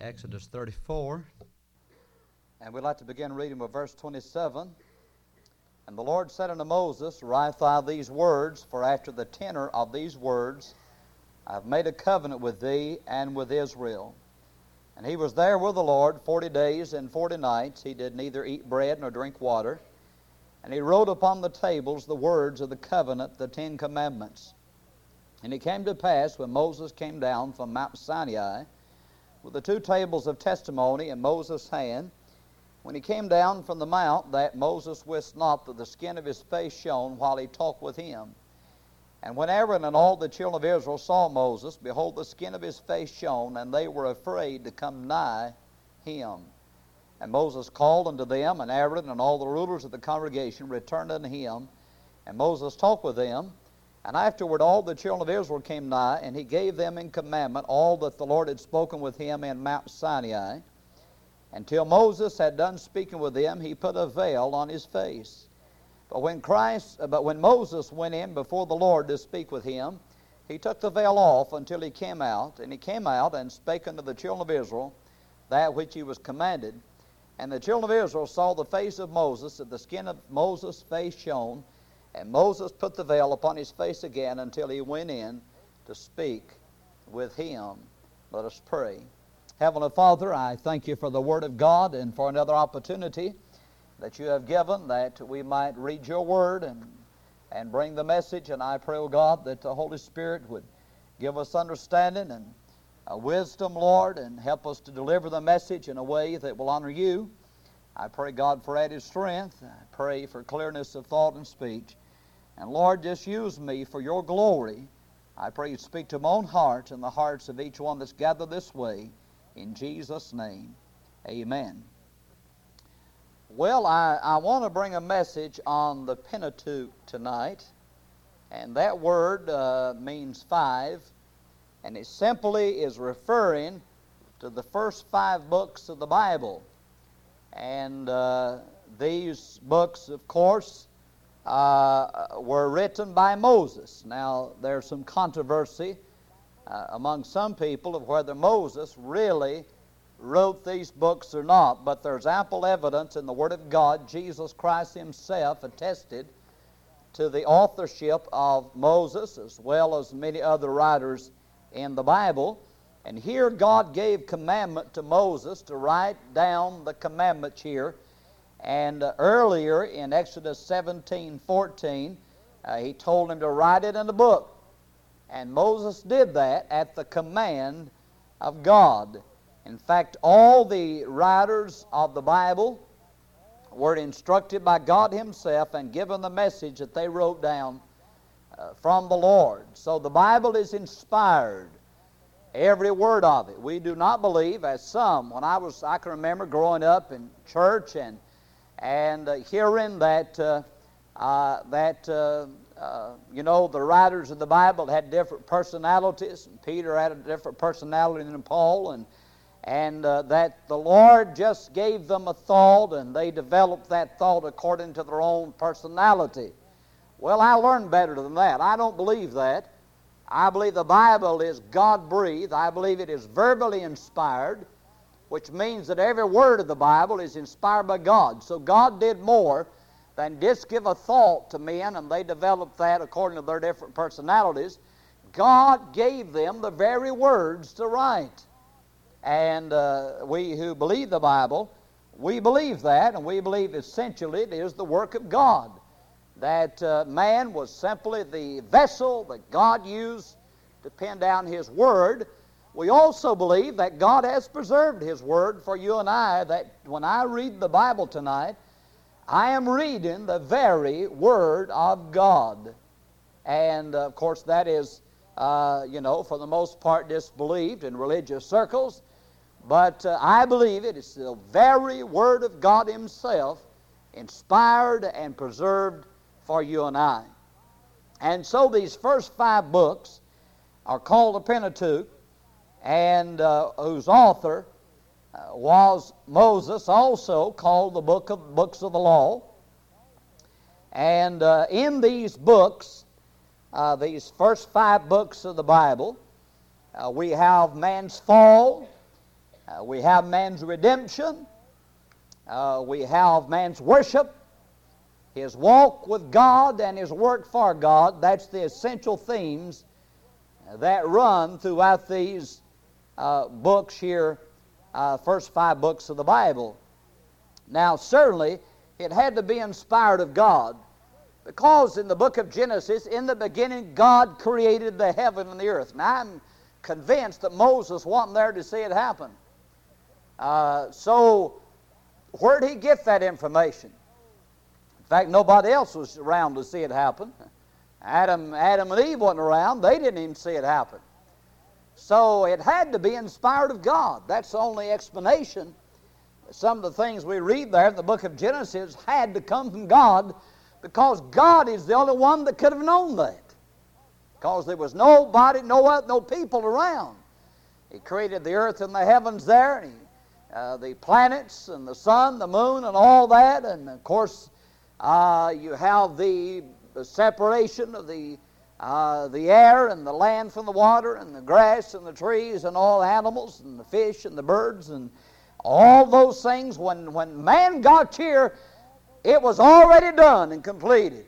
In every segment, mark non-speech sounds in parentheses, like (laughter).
Exodus 34. And we'd like to begin reading with verse 27. And the Lord said unto Moses, Write thou these words, for after the tenor of these words I have made a covenant with thee and with Israel. And he was there with the Lord forty days and forty nights. He did neither eat bread nor drink water. And he wrote upon the tables the words of the covenant, the Ten Commandments. And it came to pass when Moses came down from Mount Sinai with the two tables of testimony in Moses' hand, when he came down from the mount, that Moses wist not that the skin of his face shone while he talked with him. And when Aaron and all the children of Israel saw Moses, behold, the skin of his face shone, and they were afraid to come nigh him. And Moses called unto them, and Aaron and all the rulers of the congregation returned unto him. And Moses talked with them. And afterward all the children of Israel came nigh, and he gave them in commandment all that the Lord had spoken with him in Mount Sinai. Until Moses had done speaking with them, he put a veil on his face. But when Christ, but when Moses went in before the Lord to speak with him, he took the veil off until he came out, and he came out and spake unto the children of Israel that which he was commanded. And the children of Israel saw the face of Moses, that the skin of Moses' face shone, and Moses put the veil upon his face again until he went in to speak with him. Let us pray. Heavenly Father, I thank you for the Word of God and for another opportunity that you have given that we might read your Word and, and bring the message. And I pray, O God, that the Holy Spirit would give us understanding and uh, wisdom, Lord, and help us to deliver the message in a way that will honor you. I pray, God, for added strength. I pray for clearness of thought and speech. And Lord, just use me for your glory. I pray you speak to my own heart and the hearts of each one that's gathered this way. In Jesus' name, amen. Well, I, I want to bring a message on the Pentateuch tonight. And that word uh, means five. And it simply is referring to the first five books of the Bible. And uh, these books, of course, uh, were written by Moses. Now, there's some controversy uh, among some people of whether Moses really wrote these books or not, but there's ample evidence in the Word of God. Jesus Christ Himself attested to the authorship of Moses as well as many other writers in the Bible. And here God gave commandment to Moses to write down the commandments here and uh, earlier in Exodus 17 14, uh, he told him to write it in a book. And Moses did that at the command of God. In fact, all the writers of the Bible were instructed by God Himself and given the message that they wrote down uh, from the Lord. So the Bible is inspired, every word of it. We do not believe, as some, when I was, I can remember growing up in church and and uh, hearing that uh, uh, that uh, uh, you know the writers of the Bible had different personalities. And Peter had a different personality than Paul, and and uh, that the Lord just gave them a thought, and they developed that thought according to their own personality. Well, I learned better than that. I don't believe that. I believe the Bible is God breathed. I believe it is verbally inspired which means that every word of the Bible is inspired by God. So God did more than just give a thought to men and they developed that according to their different personalities. God gave them the very words to write. And uh, we who believe the Bible, we believe that, and we believe essentially it is the work of God. That uh, man was simply the vessel that God used to pen down His Word we also believe that God has preserved His Word for you and I, that when I read the Bible tonight, I am reading the very Word of God. And of course, that is, uh, you know, for the most part disbelieved in religious circles. But uh, I believe it is the very Word of God Himself, inspired and preserved for you and I. And so these first five books are called the Pentateuch and uh, whose author uh, was Moses, also called the book of books of the law. And uh, in these books, uh, these first five books of the Bible, uh, we have man's fall, Uh, we have man's redemption. We have man's worship, his walk with God, and his work for God. That's the essential themes that run throughout these uh, books here, uh, first five books of the Bible. Now, certainly, it had to be inspired of God because in the book of Genesis, in the beginning, God created the heaven and the earth. Now, I'm convinced that Moses wasn't there to see it happen. Uh, so, where did he get that information? Fact, nobody else was around to see it happen. Adam, Adam and Eve wasn't around. They didn't even see it happen. So it had to be inspired of God. That's the only explanation. Some of the things we read there in the book of Genesis had to come from God because God is the only one that could have known that. Because there was nobody, no, no people around. He created the earth and the heavens there, and he, uh, the planets and the sun, the moon, and all that. And of course, uh, you have the separation of the, uh, the air and the land from the water and the grass and the trees and all animals and the fish and the birds and all those things. When, when man got here, it was already done and completed.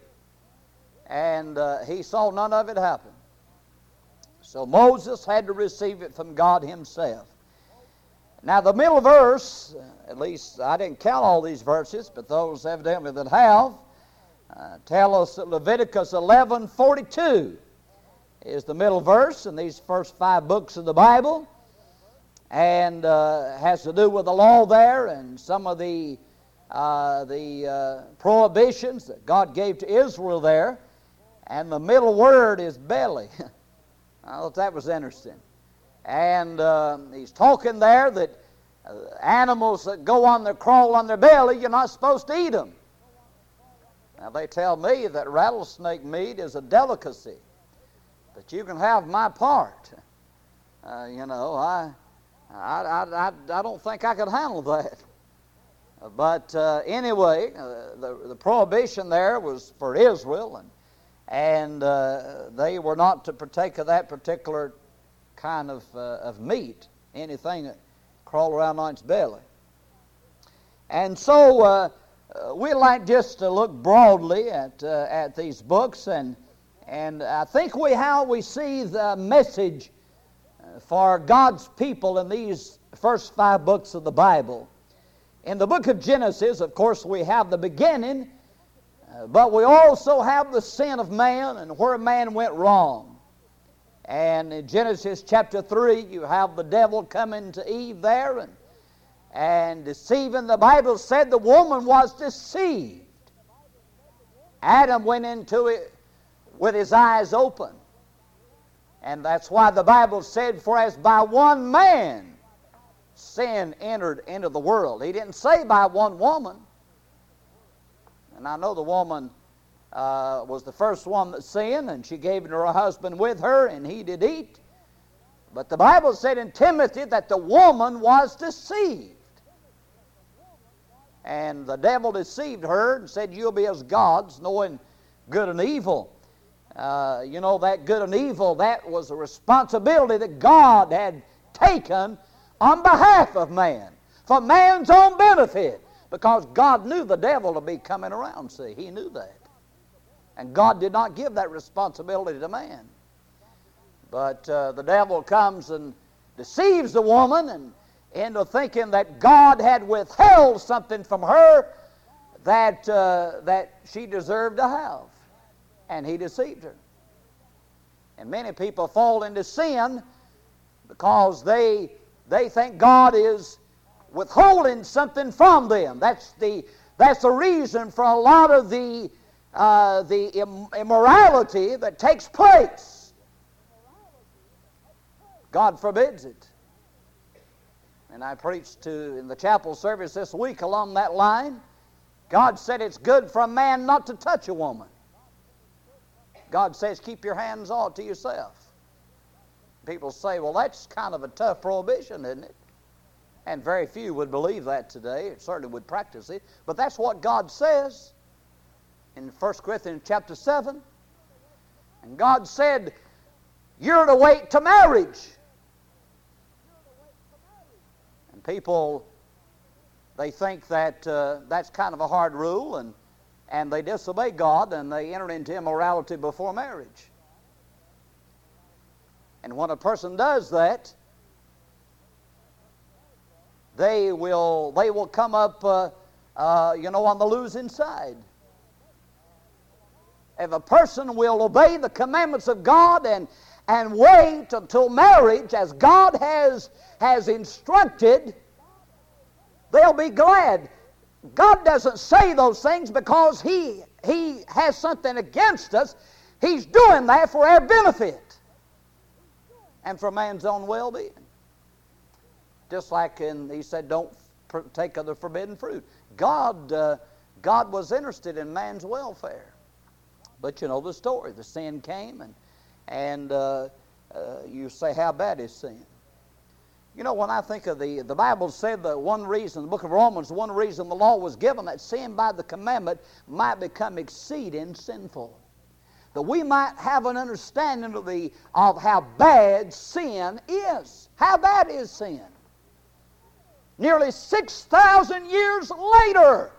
And uh, he saw none of it happen. So Moses had to receive it from God himself. Now, the middle verse, at least I didn't count all these verses, but those evidently that have, uh, tell us that Leviticus 11:42 is the middle verse in these first five books of the Bible, and uh, has to do with the law there and some of the uh, the uh, prohibitions that God gave to Israel there. And the middle word is belly. (laughs) I thought that was interesting. And uh, he's talking there that uh, animals that go on their crawl on their belly, you're not supposed to eat them. Now, they tell me that rattlesnake meat is a delicacy, but you can have my part. Uh, you know, I, I, I, I, don't think I could handle that. But uh, anyway, uh, the, the prohibition there was for Israel, and, and uh, they were not to partake of that particular kind of, uh, of meat, anything that crawled around on its belly. And so uh, uh, we like just to look broadly at, uh, at these books, and, and I think we, how we see the message uh, for God's people in these first five books of the Bible. In the book of Genesis, of course, we have the beginning, but we also have the sin of man and where man went wrong. And in Genesis chapter 3, you have the devil coming to Eve there and and deceiving. The Bible said the woman was deceived. Adam went into it with his eyes open. And that's why the Bible said, For as by one man sin entered into the world. He didn't say by one woman. And I know the woman uh, was the first one that sinned, and she gave it to her husband with her, and he did eat. But the Bible said in Timothy that the woman was deceived. And the devil deceived her and said, You'll be as gods, knowing good and evil. Uh, you know, that good and evil, that was a responsibility that God had taken on behalf of man, for man's own benefit, because God knew the devil to be coming around, see. He knew that. And God did not give that responsibility to man. But uh, the devil comes and deceives the woman and into thinking that God had withheld something from her that, uh, that she deserved to have. And he deceived her. And many people fall into sin because they, they think God is withholding something from them. That's the, that's the reason for a lot of the, uh, the immorality that takes place. God forbids it. And I preached to in the chapel service this week along that line. God said it's good for a man not to touch a woman. God says keep your hands all to yourself. People say, well, that's kind of a tough prohibition, isn't it? And very few would believe that today. Certainly would practice it. But that's what God says in 1 Corinthians chapter 7. And God said, You're to wait to marriage And people, they think that uh, that's kind of a hard rule, and, and they disobey God and they enter into immorality before marriage. And when a person does that, they will, they will come up, uh, uh, you know, on the losing side. If a person will obey the commandments of God and, and wait until marriage as God has, has instructed, they'll be glad. God doesn't say those things because he, he has something against us. He's doing that for our benefit and for man's own well being. Just like in, he said, don't take of the forbidden fruit. God, uh, God was interested in man's welfare. But you know the story. The sin came, and, and uh, uh, you say, how bad is sin? You know, when I think of the, the Bible said that one reason, the book of Romans, one reason the law was given, that sin by the commandment might become exceeding sinful. That we might have an understanding of, the, of how bad sin is. How bad is sin? nearly 6,000 years later,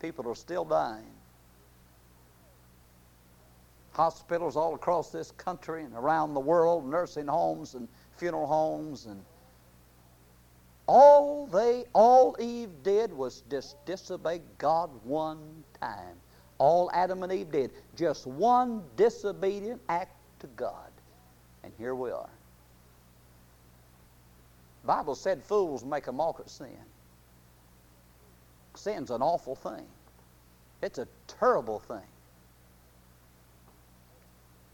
people are still dying. Hospitals all across this country and around the world, nursing homes and funeral homes and all they all Eve did was just disobey God one time. All Adam and Eve did. Just one disobedient act to God. And here we are. Bible said fools make a mock at sin. Sin's an awful thing. It's a terrible thing.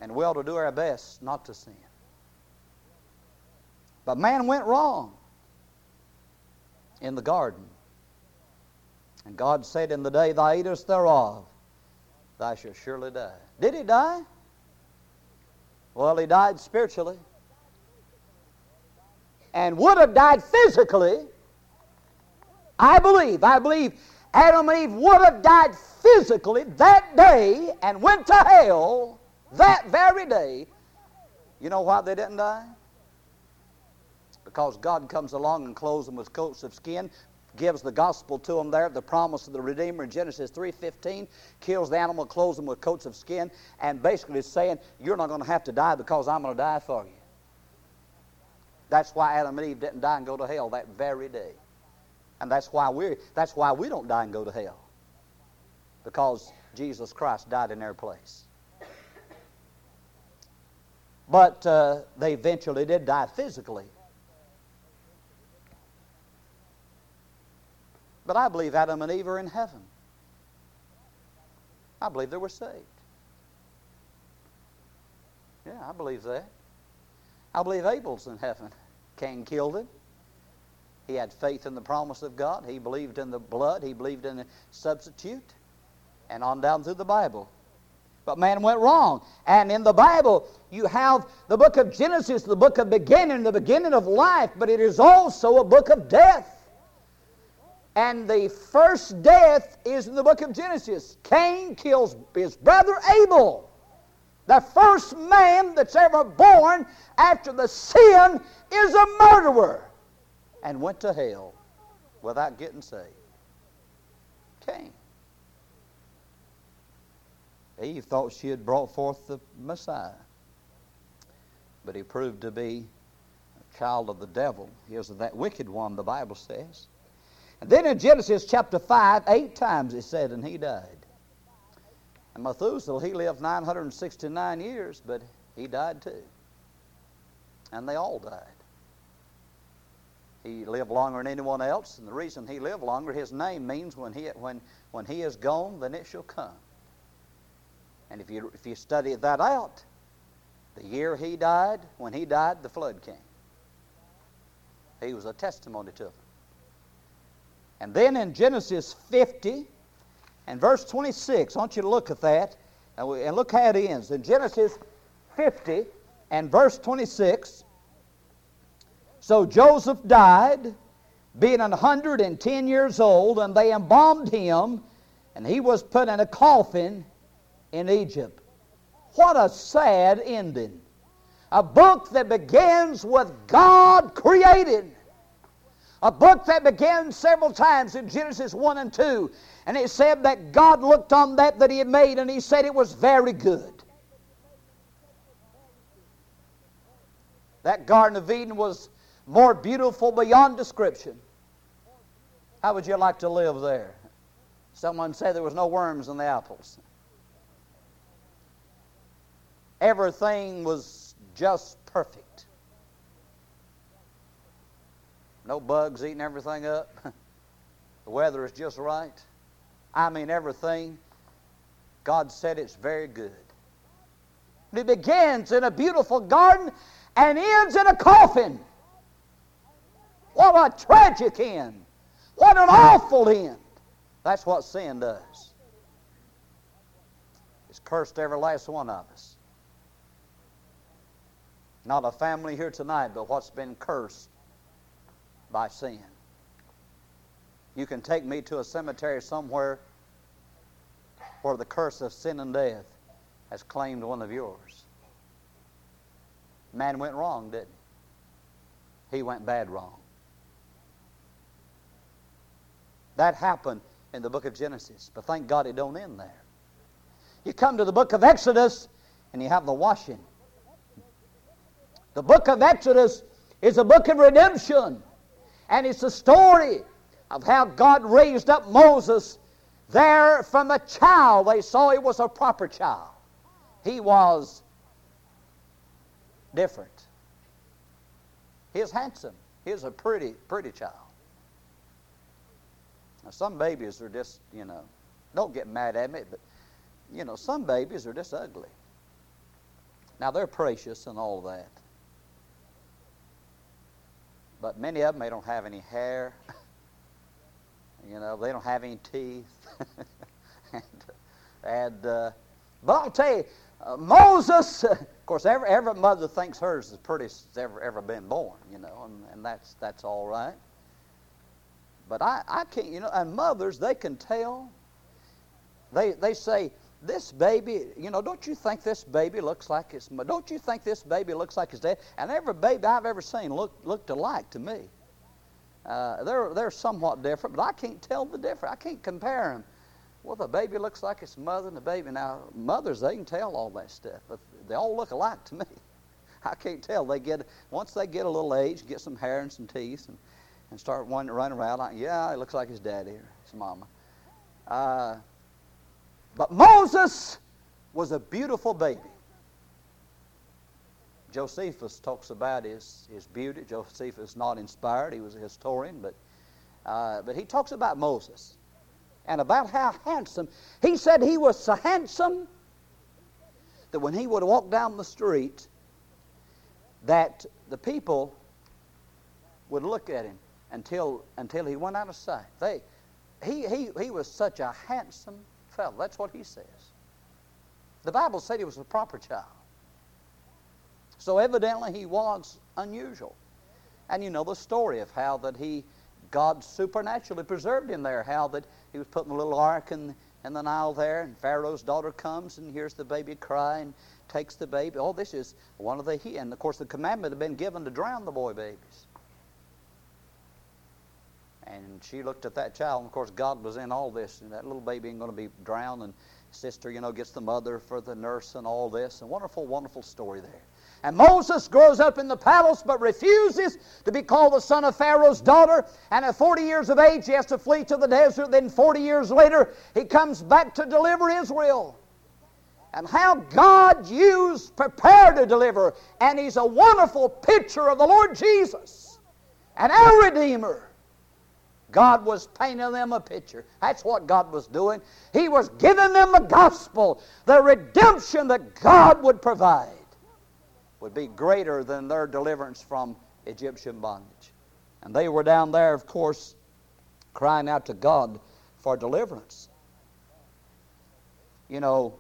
And we ought to do our best not to sin. But man went wrong in the garden. And God said, In the day thou eatest thereof, thou shalt surely die. Did he die? Well, he died spiritually and would have died physically, I believe, I believe Adam and Eve would have died physically that day and went to hell that very day. You know why they didn't die? Because God comes along and clothes them with coats of skin, gives the gospel to them there, the promise of the Redeemer in Genesis 3.15, kills the animal, clothes them with coats of skin, and basically is saying, you're not going to have to die because I'm going to die for you. That's why Adam and Eve didn't die and go to hell that very day. And that's why we that's why we don't die and go to hell. Because Jesus Christ died in their place. But uh, they eventually did die physically. But I believe Adam and Eve are in heaven. I believe they were saved. Yeah, I believe that. I believe Abel's in heaven. Cain killed him. He had faith in the promise of God. He believed in the blood. He believed in the substitute. And on down through the Bible. But man went wrong. And in the Bible, you have the book of Genesis, the book of beginning, the beginning of life, but it is also a book of death. And the first death is in the book of Genesis. Cain kills his brother Abel. The first man that's ever born after the sin is a murderer and went to hell without getting saved. Cain. Eve thought she had brought forth the Messiah, but he proved to be a child of the devil. He was that wicked one, the Bible says. And then in Genesis chapter 5, eight times it said, and he died. And Methuselah, he lived 969 years, but he died too. And they all died. He lived longer than anyone else, and the reason he lived longer, his name means when he, when, when he is gone, then it shall come. And if you, if you study that out, the year he died, when he died, the flood came. He was a testimony to them. And then in Genesis 50, and verse 26, I want you to look at that and, we, and look how it ends. In Genesis 50 and verse 26, so Joseph died, being 110 years old, and they embalmed him, and he was put in a coffin in Egypt. What a sad ending. A book that begins with God created. A book that begins several times in Genesis 1 and 2. And it said that God looked on that that He had made and He said it was very good. That Garden of Eden was more beautiful beyond description. How would you like to live there? Someone said there was no worms in the apples. Everything was just perfect. No bugs eating everything up. (laughs) the weather is just right. I mean, everything. God said it's very good. It begins in a beautiful garden and ends in a coffin. What a tragic end. What an awful end. That's what sin does. It's cursed every last one of us. Not a family here tonight, but what's been cursed by sin. You can take me to a cemetery somewhere where the curse of sin and death has claimed one of yours. Man went wrong, didn't he? He went bad wrong. That happened in the book of Genesis, but thank God it don't end there. You come to the book of Exodus and you have the washing. The book of Exodus is a book of redemption. And it's a story of how God raised up Moses there from a child. They saw he was a proper child. He was different. He is handsome. He is a pretty, pretty child. Now, some babies are just, you know, don't get mad at me, but, you know, some babies are just ugly. Now, they're precious and all that. But many of them, they don't have any hair. (laughs) you know, they don't have any teeth. (laughs) and, and uh, but I'll tell you, uh, Moses, (laughs) of course, every, every mother thinks hers is the prettiest that's ever, ever been born, you know, and, and that's, that's all right. But I, I can't, you know, and mothers, they can tell. They, they say, this baby, you know, don't you think this baby looks like his Don't you think this baby looks like his dad? And every baby I've ever seen looked, looked alike to me. Uh, they're, they're somewhat different, but I can't tell the difference. I can't compare them. Well, the baby looks like its mother and the baby. Now, mothers, they can tell all that stuff, but they all look alike to me. (laughs) I can't tell. They get once they get a little age, get some hair and some teeth, and, and start running, running around like, yeah, it looks like his daddy or his mama. Uh, but Moses was a beautiful baby. Josephus talks about his, his beauty. Josephus is not inspired. He was a historian, but, uh, but he talks about Moses and about how handsome. He said he was so handsome that when he would walk down the street, that the people would look at him until, until he went out of sight. They, he, he, he was such a handsome fellow. That's what he says. The Bible said he was a proper child. So evidently he was unusual. And you know the story of how that he, God supernaturally preserved him there, how that he was put in a little ark in, in the Nile there, and Pharaoh's daughter comes and hears the baby cry and takes the baby. Oh, this is one of the, he, and of course the commandment had been given to drown the boy babies. And she looked at that child, and of course, God was in all this. And that little baby ain't going to be drowned. And sister, you know, gets the mother for the nurse and all this. And wonderful, wonderful story there. And Moses grows up in the palace but refuses to be called the son of Pharaoh's daughter. And at 40 years of age, he has to flee to the desert. Then 40 years later, he comes back to deliver Israel. And how God used, prepared to deliver. And he's a wonderful picture of the Lord Jesus and our Redeemer. God was painting them a picture. That's what God was doing. He was giving them the gospel. The redemption that God would provide would be greater than their deliverance from Egyptian bondage. And they were down there, of course, crying out to God for deliverance. You know,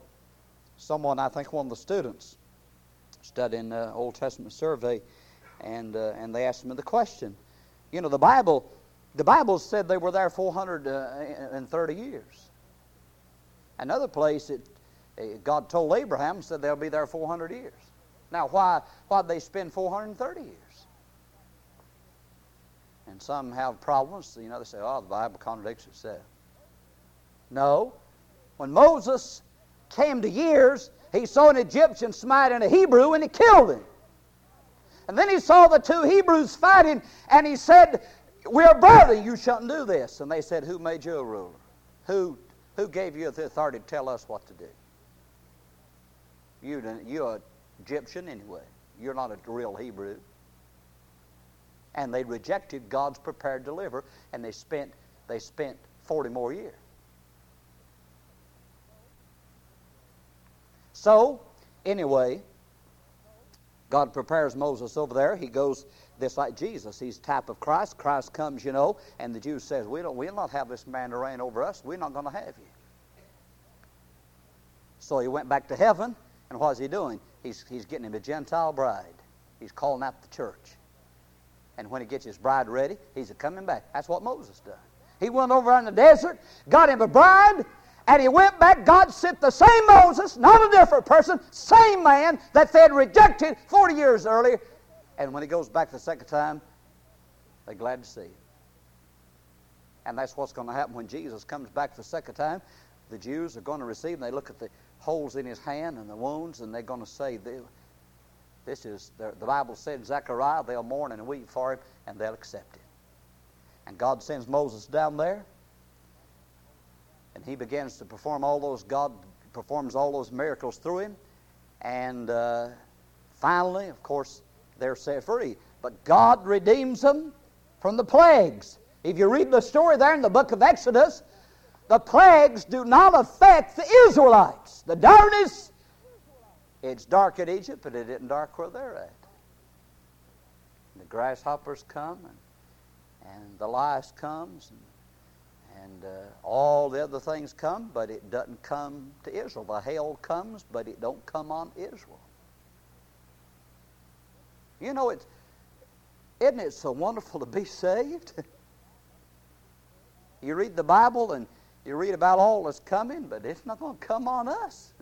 someone, I think one of the students, studying the Old Testament survey, and, uh, and they asked me the question. You know, the Bible the Bible said they were there 430 years. Another place, it, eh, God told Abraham, said they'll be there 400 years. Now, why why they spend 430 years? And some have problems. You know, they say, "Oh, the Bible contradicts itself." No. When Moses came to years, he saw an Egyptian smiting a Hebrew and he killed him. And then he saw the two Hebrews fighting and he said, We're brothers, you shouldn't do this. And they said, Who made you a ruler? Who, who gave you the authority to tell us what to do? You, you're an Egyptian anyway. You're not a real Hebrew. And they rejected God's prepared deliver, and they spent, they spent 40 more years. So, anyway, God prepares Moses over there. He goes this like Jesus. He's type of Christ. Christ comes, you know, and the Jews says, we don't, we'll not have this man to reign over us. We're not going to have you. So he went back to heaven, and what's he doing? He's, he's getting him a Gentile bride. He's calling out the church. And when he gets his bride ready, he's coming back. That's what Moses done. He went over in the desert, got him a bride, and he went back. God sent the same Moses, not a different person, same man that they had rejected 40 years earlier. And when he goes back the second time, they're glad to see him. And that's what's going to happen when Jesus comes back the second time. The Jews are going to receive him. They look at the holes in his hand and the wounds, and they're going to say, This is, the Bible said Zechariah, they'll mourn and weep for him, and they'll accept it. And God sends Moses down there, and he begins to perform all those, God performs all those miracles through him. And uh, finally, of course, they're set free. But God redeems them from the plagues. If you read the story there in the book of Exodus, the plagues do not affect the Israelites. The darkness, it's dark in Egypt, but it isn't dark where they're at. The grasshoppers come, and, and the lice comes, and and uh, all the other things come, but it doesn't come to Israel. The hail comes, but it don't come on Israel. You know, it's, isn't it so wonderful to be saved? (laughs) you read the Bible and you read about all that's coming, but it's not going to come on us.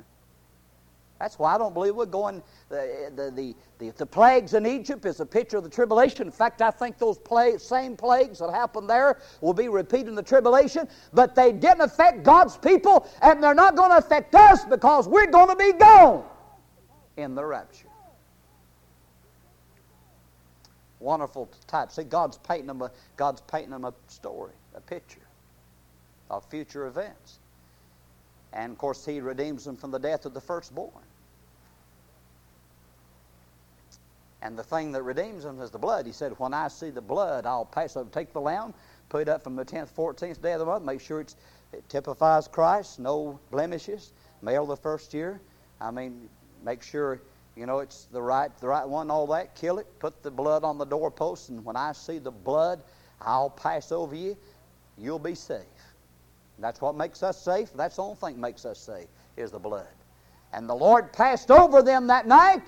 That's why I don't believe we're going. The, the, the, the, plagues in Egypt is a picture of the tribulation. In fact, I think those same plagues that happened there will be repeated in the tribulation, but they didn't affect God's people, and they're not going to affect us because we're going to be gone in the rapture. Wonderful type. See, God's painting them a, God's painting them a story, a picture of future events. And of course, He redeems them from the death of the firstborn. And the thing that redeems them is the blood. He said, When I see the blood, I'll pass over. Take the lamb, put it up from the 10th, 14th day of the month, make sure it typifies Christ, no blemishes, male the first year. I mean, make sure you know it's the right the right one all that kill it put the blood on the doorpost and when i see the blood i'll pass over you you'll be safe that's what makes us safe that's the only thing that makes us safe is the blood and the lord passed over them that night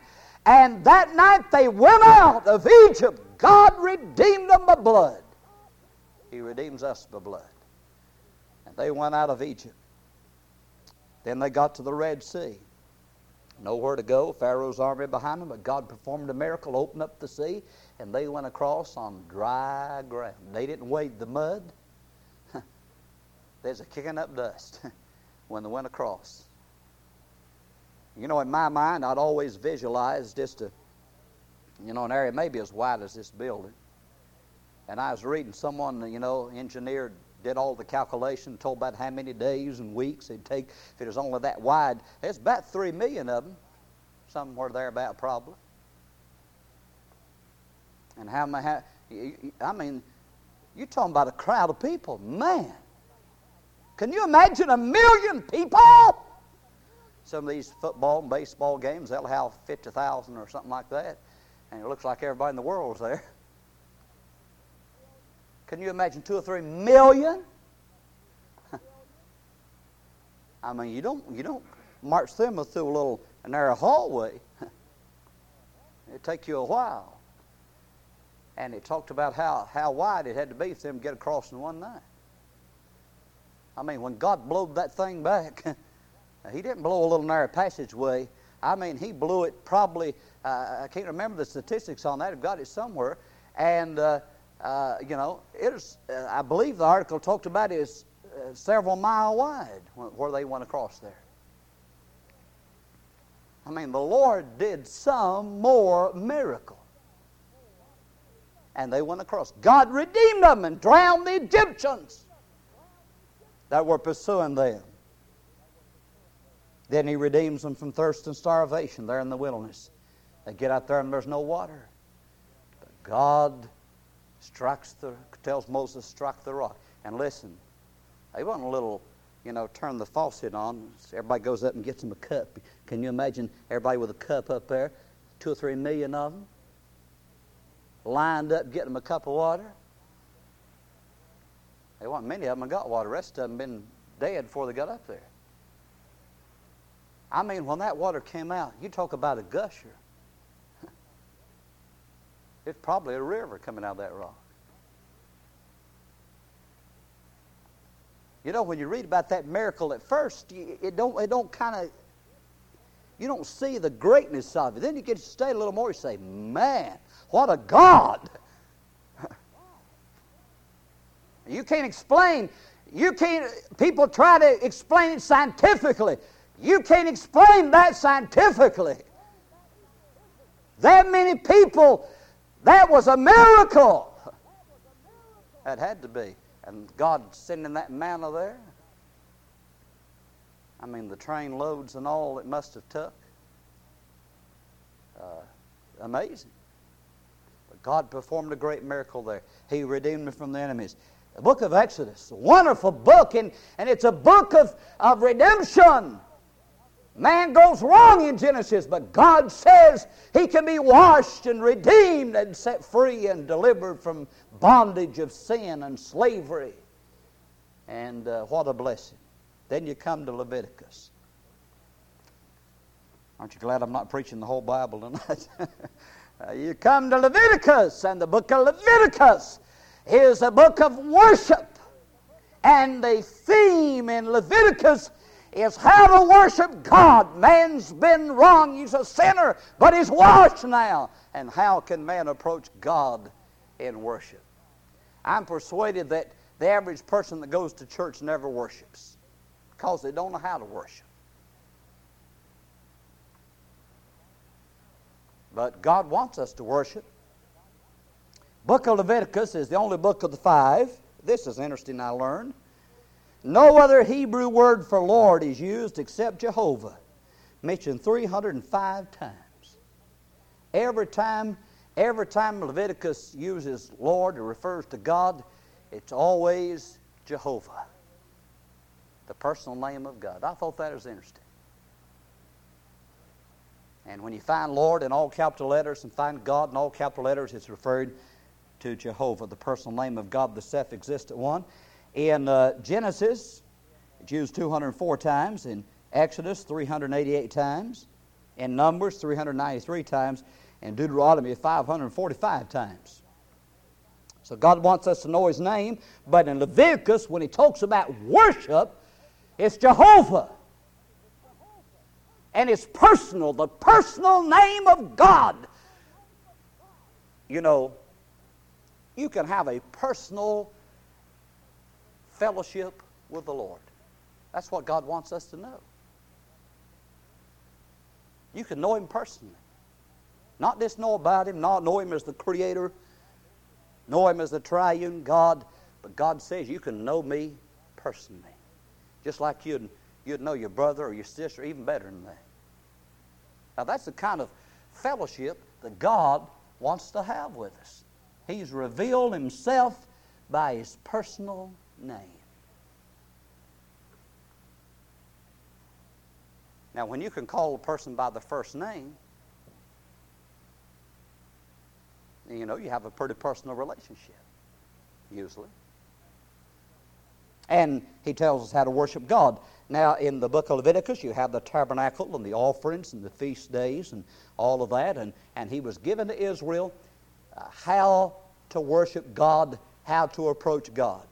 and that night they went out of Egypt. God redeemed them by blood. He redeems us by blood. And they went out of Egypt. Then they got to the Red Sea. Nowhere to go, Pharaoh's army behind them, but God performed a miracle, opened up the sea, and they went across on dry ground. They didn't wade the mud. (laughs) There's a kicking up dust (laughs) when they went across. You know, in my mind, I'd always visualize just a, you know, an area maybe as wide as this building. And I was reading someone, you know, engineered, did all the calculation, told about how many days and weeks it'd take if it was only that wide. There's about three million of them, somewhere there about probably. And how many? I mean, you're talking about a crowd of people, man. Can you imagine a million people? some of these football and baseball games, they'll have 50,000 or something like that. And it looks like everybody in the world's there. Can you imagine two or three million? (laughs) I mean, you don't you don't march them through a little narrow hallway. (laughs) it take you a while. And it talked about how, how wide it had to be for them to get across in one night. I mean, when God blowed that thing back, (laughs) he didn't blow a little narrow passageway I mean, he blew it probably, uh, I can't remember the statistics on that, I've got it somewhere. And, uh, uh, you know, it is, uh, I believe the article talked about is uh, several mile wide where they went across there. I mean, the Lord did some more miracle. And they went across. God redeemed them and drowned the Egyptians that were pursuing them. Then he redeems them from thirst and starvation there in the wilderness. They get out there and there's no water. But God strikes the, tells Moses, strike the rock. And listen, they wasn't a little, you know, turn the faucet on. Everybody goes up and gets them a cup. Can you imagine everybody with a cup up there? Two or three million of them lined up getting them a cup of water. They wasn't many of them got water. The rest of them been dead before they got up there. I mean, when that water came out, you talk about a gusher. It's probably a river coming out of that rock. You know, when you read about that miracle at first, it don't, it don't kind of, you don't see the greatness of it. Then you get to study a little more, you say, man, what a God! (laughs) you can't explain, you can't, people try to explain it scientifically. You can't explain that scientifically. That many people, that was a miracle. That had to be. And God sending that manna there. I mean, the train loads and all it must have took. Uh, amazing. But God performed a great miracle there. He redeemed me from the enemies. The book of Exodus, a wonderful book, and, and it's a book of, of redemption. Man goes wrong in Genesis, but God says he can be washed and redeemed and set free and delivered from bondage of sin and slavery. And uh, what a blessing. Then you come to Leviticus. Aren't you glad I'm not preaching the whole Bible tonight? (laughs) uh, you come to Leviticus, and the book of Leviticus is a book of worship. And the theme in Leviticus is how to worship God. Man's been wrong. He's a sinner, but he's washed now. And how can man approach God in worship? I'm persuaded that the average person that goes to church never worships because they don't know how to worship. But God wants us to worship. Book of Leviticus is the only book of the five. This is interesting, I learned. No other Hebrew word for Lord is used except Jehovah, mentioned 305 times. Every time, every time Leviticus uses Lord or refers to God, it's always Jehovah, the personal name of God. I thought that was interesting. And when you find Lord in all capital letters and find God in all capital letters, it's referred to Jehovah, the personal name of God, the self existent one. In uh, Genesis, it's used 204 times. In Exodus, 388 times. In Numbers, 393 times. In Deuteronomy, 545 times. So God wants us to know His name, but in Leviticus, when He talks about worship, it's Jehovah. And it's personal, the personal name of God. You know, you can have a personal fellowship with the Lord. That's what God wants us to know. You can know Him personally. Not just know about Him, not know Him as the Creator, know Him as the triune God, but God says you can know me personally. Just like you'd, you'd know your brother or your sister, even better than that. Now, that's the kind of fellowship that God wants to have with us. He's revealed Himself by His personal name. Now, when you can call a person by the first name, you know, you have a pretty personal relationship, usually. And he tells us how to worship God. Now, in the book of Leviticus, you have the tabernacle and the offerings and the feast days and all of that. And, and he was given to Israel uh, how to worship God, how to approach God.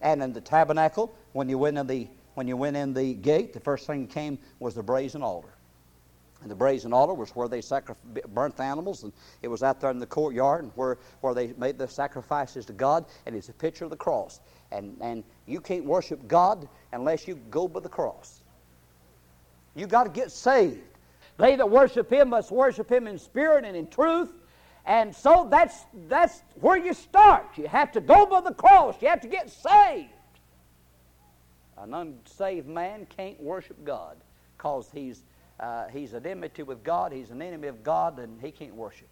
And in the tabernacle, when you went in the when you went in the gate, the first thing that came was the brazen altar. And the brazen altar was where they sacri- burnt the animals, and it was out there in the courtyard, and where, where they made the sacrifices to God, and it's a picture of the cross. And, and you can't worship God unless you go by the cross. You got to get saved. They that worship Him must worship Him in spirit and in truth. And so that's, that's where you start. You have to go by the cross. You have to get saved. An unsaved man can't worship God because he's uh, he's at enmity with God, he's an enemy of God, and he can't worship.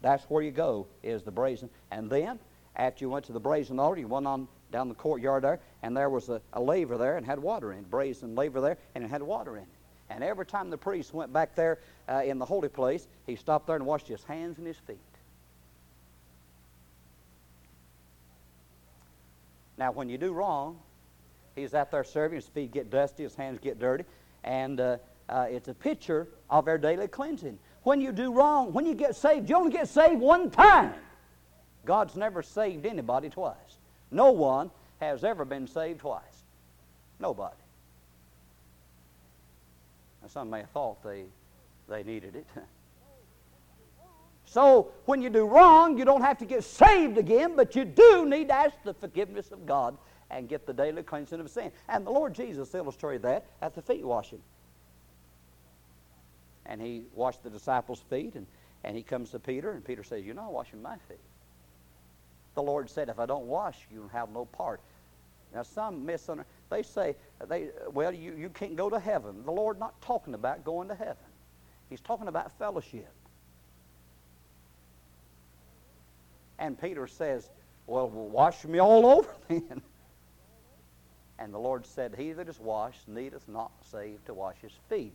That's where you go, is the brazen. And then, after you went to the brazen altar, you went on down the courtyard there, and there was a, a laver there and had water in it, brazen laver there, and it had water in it. And every time the priest went back there uh, in the holy place, he stopped there and washed his hands and his feet. Now, when you do wrong, he's out there serving, his feet get dusty, his hands get dirty and uh, uh, it's a picture of our daily cleansing. When you do wrong, when you get saved, you only get saved one time. God's never saved anybody twice. No one has ever been saved twice. Nobody. Now, some may have thought they, they needed it. (laughs) So when you do wrong, you don't have to get saved again, but you do need to ask the forgiveness of God and get the daily cleansing of sin. And the Lord Jesus illustrated that at the feet washing. And he washed the disciples' feet, and, and he comes to Peter, and Peter says, You're not washing my feet. The Lord said, If I don't wash, you have no part. Now, some misunderstand. They say, they, well, you, you can't go to heaven. The Lord not talking about going to heaven. He's talking about fellowship. And Peter says, well, wash me all (laughs) over then. And the Lord said, He that is washed needeth not save to wash his feet.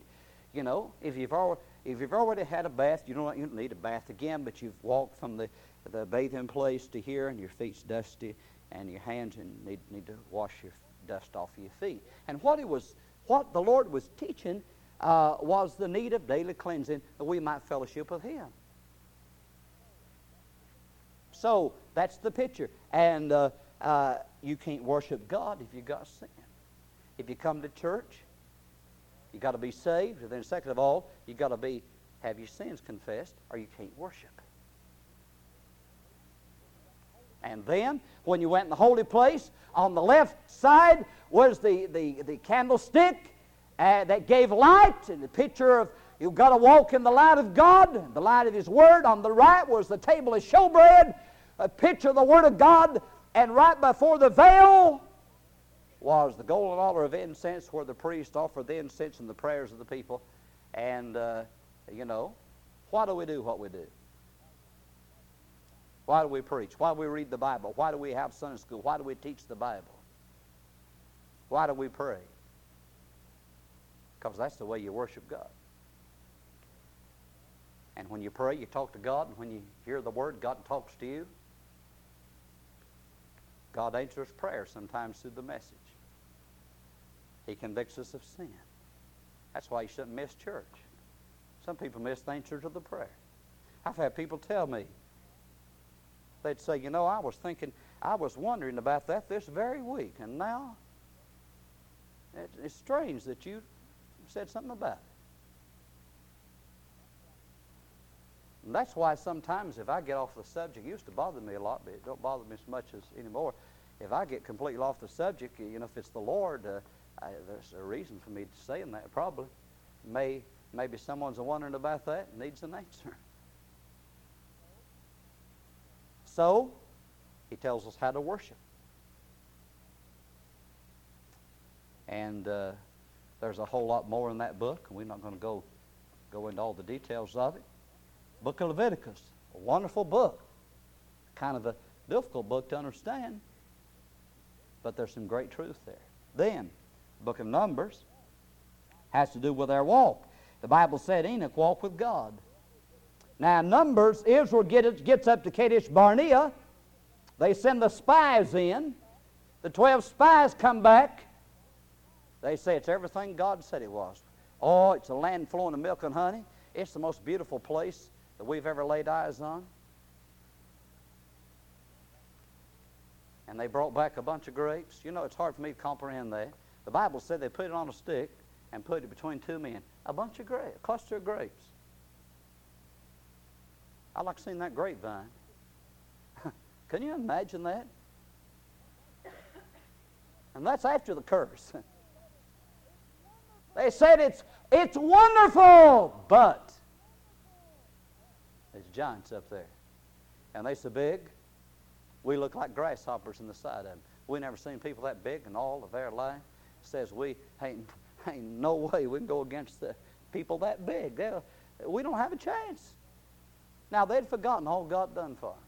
You know, if you've already, if you've already had a bath, you don't, you don't need a bath again, but you've walked from the, the bathing place to here and your feet's dusty and your hands and need, need to wash your dust off your feet. And what, it was, what the Lord was teaching uh, was the need of daily cleansing that we might fellowship with Him. So that's the picture. And uh, uh, you can't worship God if you got sin. If you come to church, you got to be saved. And then, second of all, you got to be have your sins confessed, or you can't worship. And then, when you went in the holy place, on the left side was the, the, the candlestick uh, that gave light, and the picture of you've got to walk in the light of God, the light of His Word. On the right was the table of showbread, a picture of the Word of God and right before the veil was the golden altar of incense where the priest offered the incense and the prayers of the people. And, uh, you know, why do we do what we do? Why do we preach? Why do we read the Bible? Why do we have Sunday school? Why do we teach the Bible? Why do we pray? Because that's the way you worship God. And when you pray, you talk to God, and when you hear the Word, God talks to you. God answers prayer sometimes through the message. He convicts us of sin. That's why you shouldn't miss church. Some people miss the answer to the prayer. I've had people tell me, they'd say, you know, I was thinking, I was wondering about that this very week, and now it's strange that you said something about it. And that's why sometimes if I get off the subject, it used to bother me a lot, but it don't bother me as much as anymore. If I get completely off the subject, you know, if it's the Lord, uh, I, there's a reason for me saying that probably. May maybe someone's wondering about that and needs an answer. (laughs) So, he tells us how to worship. And uh, there's a whole lot more in that book, and we're not going to go go into all the details of it. Book of Leviticus, a wonderful book. Kind of a difficult book to understand, but there's some great truth there. Then, Book of Numbers has to do with our walk. The Bible said Enoch walked with God. Now, Numbers, Israel gets up to Kadesh Barnea. They send the spies in. The 12 spies come back. They say it's everything God said it was. Oh, it's a land flowing with milk and honey. It's the most beautiful place that we've ever laid eyes on. And they brought back a bunch of grapes. You know, it's hard for me to comprehend that. The Bible said they put it on a stick and put it between two men. A bunch of grapes, a cluster of grapes. I like seeing that grapevine. (laughs) Can you imagine that? And that's after the curse. (laughs) they said it's it's wonderful, but there's giants up there. And they so big, we look like grasshoppers in the sight of them. We never seen people that big in all of their life. Says we ain't, (laughs) ain't no way we can go against the people that big. They're, we don't have a chance. Now they'd forgotten all God done for them.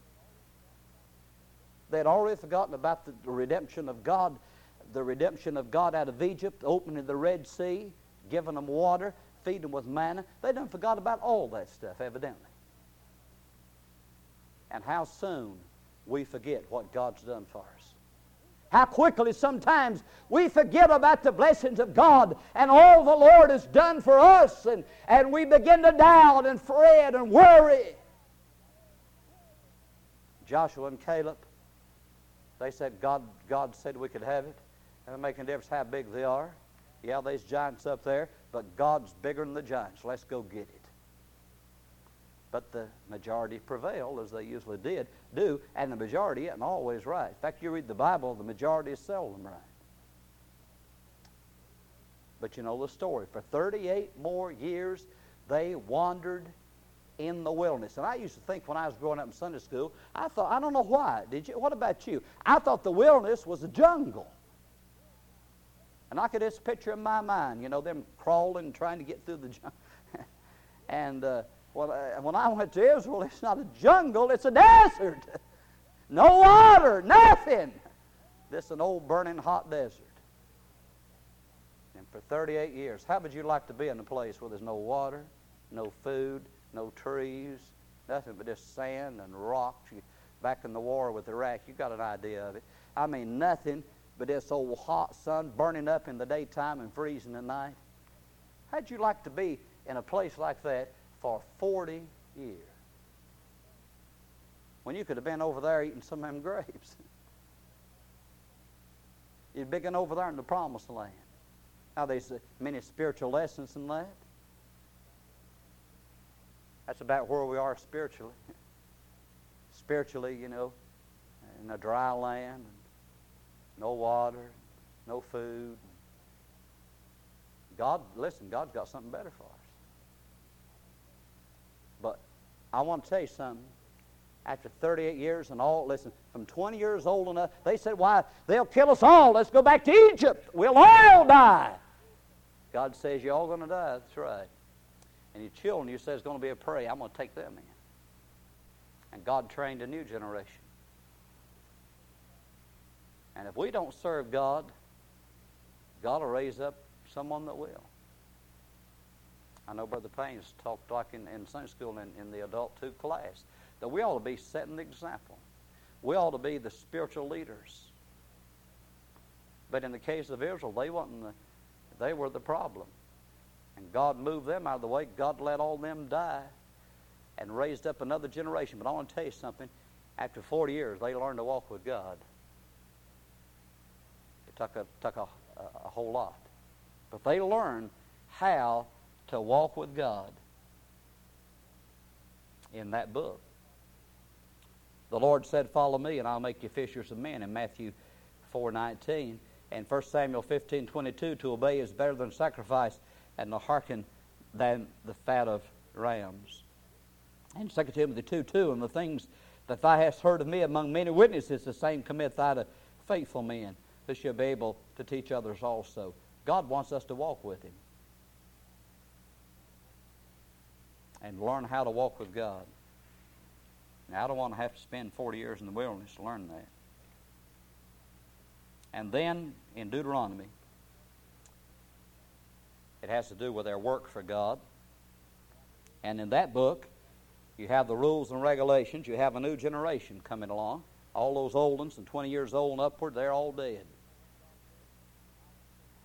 They'd already forgotten about the, redemption of God, the redemption of God out of Egypt, opening the Red Sea, giving them water, feeding them with manna. They'd done forgot about all that stuff, evidently. And how soon we forget what God's done for us. How quickly sometimes we forget about the blessings of God and all the Lord has done for us, and, and we begin to doubt and fret and worry. Joshua and Caleb, they said God, God said we could have it. And it making a difference how big they are. Yeah, there's giants up there, but God's bigger than the giants. Let's go get it. But the majority prevailed, as they usually did, do, and the majority isn't always right. In fact, you read the Bible, the majority is seldom right. But you know the story. For 38 more years, they wandered in the wilderness. And I used to think when I was growing up in Sunday school, I thought, I don't know why. Did you? What about you? I thought the wilderness was a jungle. And I could just picture in my mind, you know, them crawling, trying to get through the jungle. (laughs) and uh, well, uh, when I went to Israel, it's not a jungle, it's a desert. no water, nothing. This is an old burning hot desert. And for 38 years, how would you like to be in a place where there's no water, no food, no trees, nothing but just sand and rocks? You, back in the war with Iraq, you got an idea of it. I mean, nothing but this old hot sun burning up in the daytime and freezing at night. How'd you like to be in a place like that for 40 years? When you could have been over there eating some of them grapes. (laughs) You'd been over there in the promised land. Now, there's many spiritual lessons in that. That's about where we are spiritually. spiritually, you know, in a dry land no water, no food. God, listen, God's got something better for us. But I want to tell you something. After 38 years and all, listen, from 20 years old enough, they said, Why, they'll kill us all. Let's go back to Egypt. We'll all die. God says, You're all going to die. That's right. And your children, you say, is going to be a prey. I'm going to take them in. And God trained a new generation. And if we don't serve God, God will raise up someone that will. I know Brother Payne's talked like in, in Sunday school in, in the adult two class that we ought to be setting the example. We ought to be the spiritual leaders. But in the case of Israel, they wasn't the, they were the problem. And God moved them out of the way. God let all them die and raised up another generation. But I want to tell you something. After 40 years, they learned to walk with God. It took a, took a, a whole lot. But they learned how to walk with God in that book. The Lord said, Follow me, and I'll make you fishers of men in Matthew 4.19. And 1 Samuel 15.22, to obey is better than sacrifice, and the hearken than the fat of rams. And 2 Timothy 2.2, and the things that thou hast heard of me among many witnesses, the same commit thou to faithful men that shall be able to teach others also. God wants us to walk with Him and learn how to walk with God. Now, I don't want to have to spend 40 years in the wilderness to learn that. And then in Deuteronomy, it has to do with our work for God. And in that book, you have the rules and regulations. You have a new generation coming along. All those old ones and 20 years old and upward, they're all dead.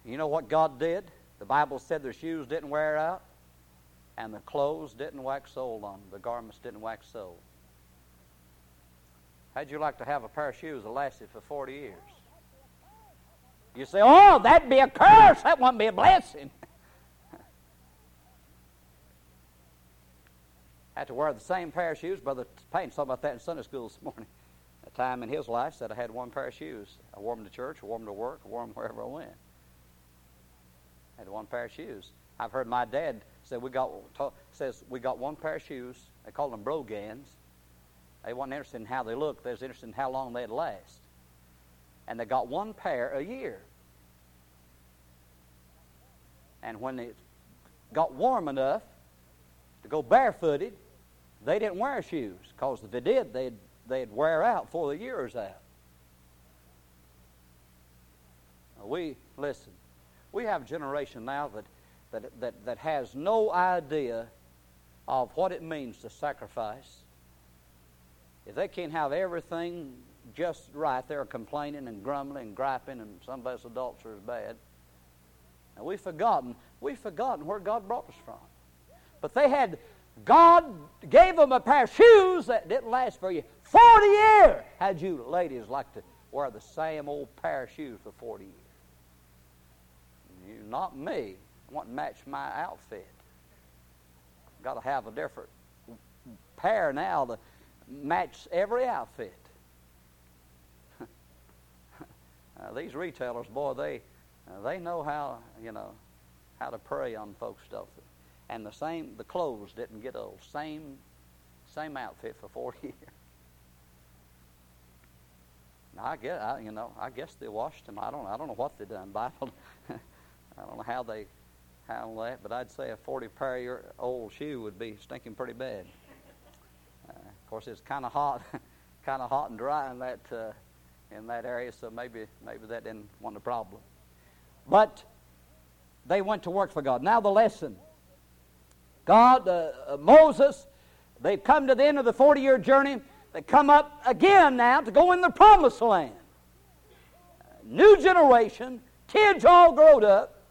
You know what God did? The Bible said their shoes didn't wear out, and the clothes didn't wax old on them. The garments didn't wax old. How'd you like to have a pair of shoes that lasted for 40 years? You say, oh, that'd be a curse. That wouldn't be a blessing. (laughs) had to wear the same pair of shoes. Brother Payne talked about that in Sunday school this morning. A time in his life said I had one pair of shoes. I wore them to church, I wore them to work, I wore them wherever I went. I had one pair of shoes. I've heard my dad say we got says we got one pair of shoes. They called them brogans. They wasn't interested in how they looked. They was interested in how long they'd last. And they got one pair a year. And when it got warm enough to go barefooted, they didn't wear shoes because if they did, they'd, they'd wear out before the year was out. We, listen, we have a generation now that, that, that, that has no idea of what it means to sacrifice. If they can't have everything just right, they're complaining and grumbling and griping, and somebody's adultery is bad. And we've forgotten, we've forgotten where God brought us from. But they had, God gave them a pair of shoes that didn't last for you 40 years. How'd you ladies like to wear the same old pair of shoes for 40 years? You, not me. I want to match my outfit. Got to have a different pair now to match every outfit. (laughs) uh, these retailers, boy, they uh, they know how you know how to prey on folks' stuff. And the same, the clothes didn't get old. Same, same outfit for forty (laughs) years. Now, I guess I, you know I guess they washed them. I don't I don't know what they done. Bible, (laughs) I don't know how they handle that, but I'd say a forty pair year old shoe would be stinking pretty bad. Uh, of course, it's kind of hot, (laughs) kind of hot and dry in that uh, in that area, so maybe maybe that didn't want a problem. But they went to work for God. Now the lesson. God, uh, uh, Moses, they've come to the end of the 40 year journey. They come up again now to go in the promised land. New generation, kids all grown up,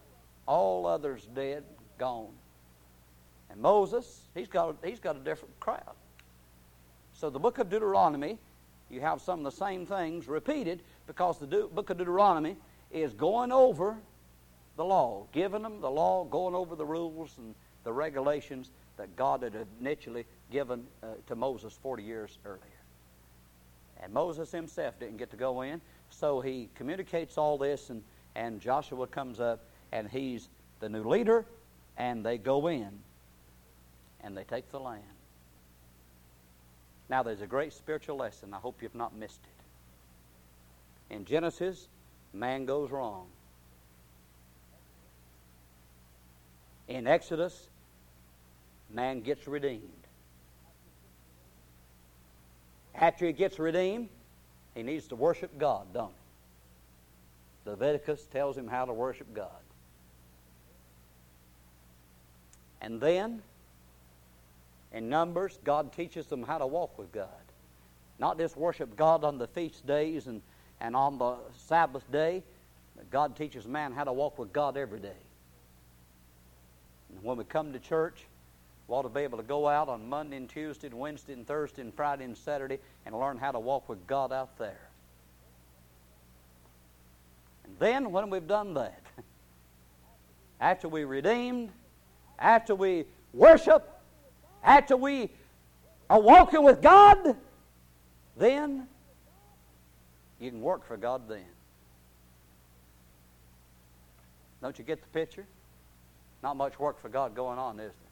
all others dead, gone. And Moses, he's got, he's got a different crowd. So the book of Deuteronomy, you have some of the same things repeated because the book of Deuteronomy is going over the law, giving them the law, going over the rules and the regulations that God had initially given uh, to Moses 40 years earlier. And Moses himself didn't get to go in, so he communicates all this, and, and Joshua comes up, and he's the new leader, and they go in, and they take the land. Now, there's a great spiritual lesson. I hope you've not missed it. In Genesis, man goes wrong. In Exodus, man gets redeemed. After he gets redeemed, he needs to worship God, don't he? Leviticus tells him how to worship God. And then, in Numbers, God teaches them how to walk with God. Not just worship God on the feast days and, and on the Sabbath day, but God teaches man how to walk with God every day. And when we come to church, we ought to be able to go out on Monday and Tuesday and Wednesday and Thursday and Friday and Saturday and learn how to walk with God out there. And then, when we've done that, (laughs) after we redeemed, after we worship, after we are walking with God, then you can work for God then. Don't you get the picture? Not much work for God going on, is there?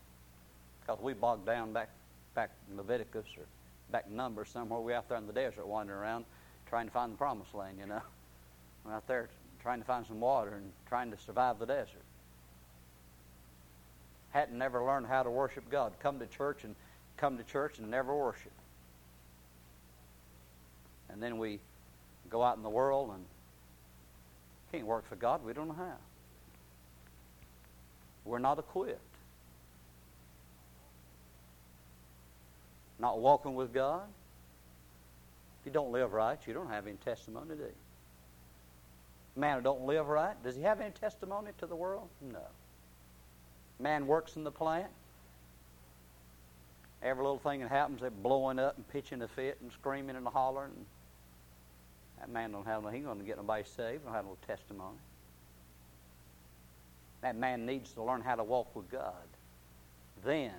Because we bogged down back back in Leviticus or back in Numbers somewhere. We're out there in the desert wandering around trying to find the promised land, you know. (laughs) We're out there trying to find some water and trying to survive the desert. Hadn't never learned how to worship God. Come to church and come to church and never worship. And then we go out in the world and can't work for God. We don't know how. We're not equipped. Not walking with God. If you don't live right, you don't have any testimony, do you? Man who don't live right, does he have any testimony to the world? No. Man works in the plant. Every little thing that happens, they're blowing up and pitching a fit and screaming and hollering. And that man don't have no, he going to get nobody saved. Don't have no testimony. That man needs to learn how to walk with God. Then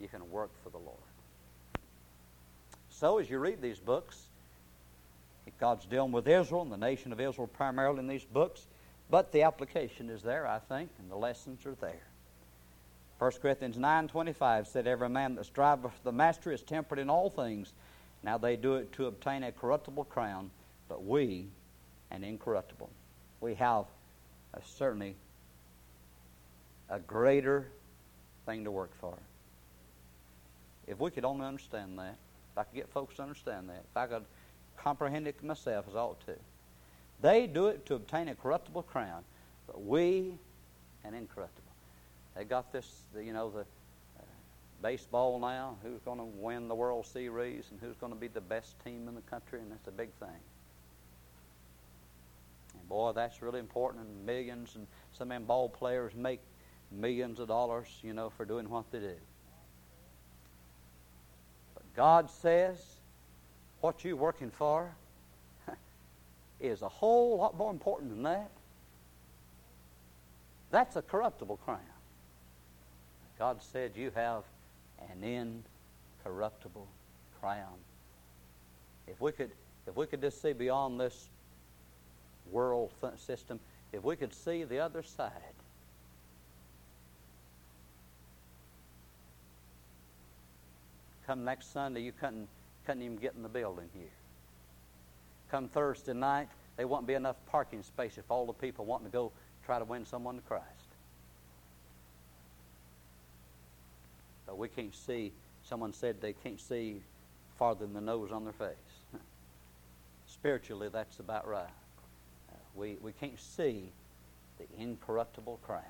you can work for the Lord. So, as you read these books, God's dealing with Israel and the nation of Israel primarily in these books, but the application is there, I think, and the lessons are there. 1 Corinthians 9.25 said, Every man that striveth for the mastery is temperate in all things. Now they do it to obtain a corruptible crown, but we an incorruptible. We have a, certainly a greater thing to work for. If we could only understand that, if I could get folks to understand that, if I could comprehend it myself as I ought to. They do it to obtain a corruptible crown, but we an incorruptible. They got this, the, you know, the uh, baseball now. Who's going to win the World Series and who's going to be the best team in the country, and that's a big thing. And boy, that's really important. And millions, and some of them ball players make millions of dollars, you know, for doing what they do. God says, what you're working for (laughs) is a whole lot more important than that. That's a corruptible crown. God said you have an incorruptible crown. If we could, if we could just see beyond this world system, if we could see the other side, come next Sunday, you couldn't, couldn't even get in the building here. Come Thursday night, there won't be enough parking space if all the people want to go try to win someone to Christ. But we can't see. Someone said they can't see farther than the nose on their face. (laughs) Spiritually, that's about right. Uh, we, we can't see the incorruptible crown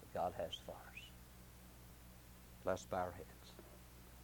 that God has for us. Let's bow our heads.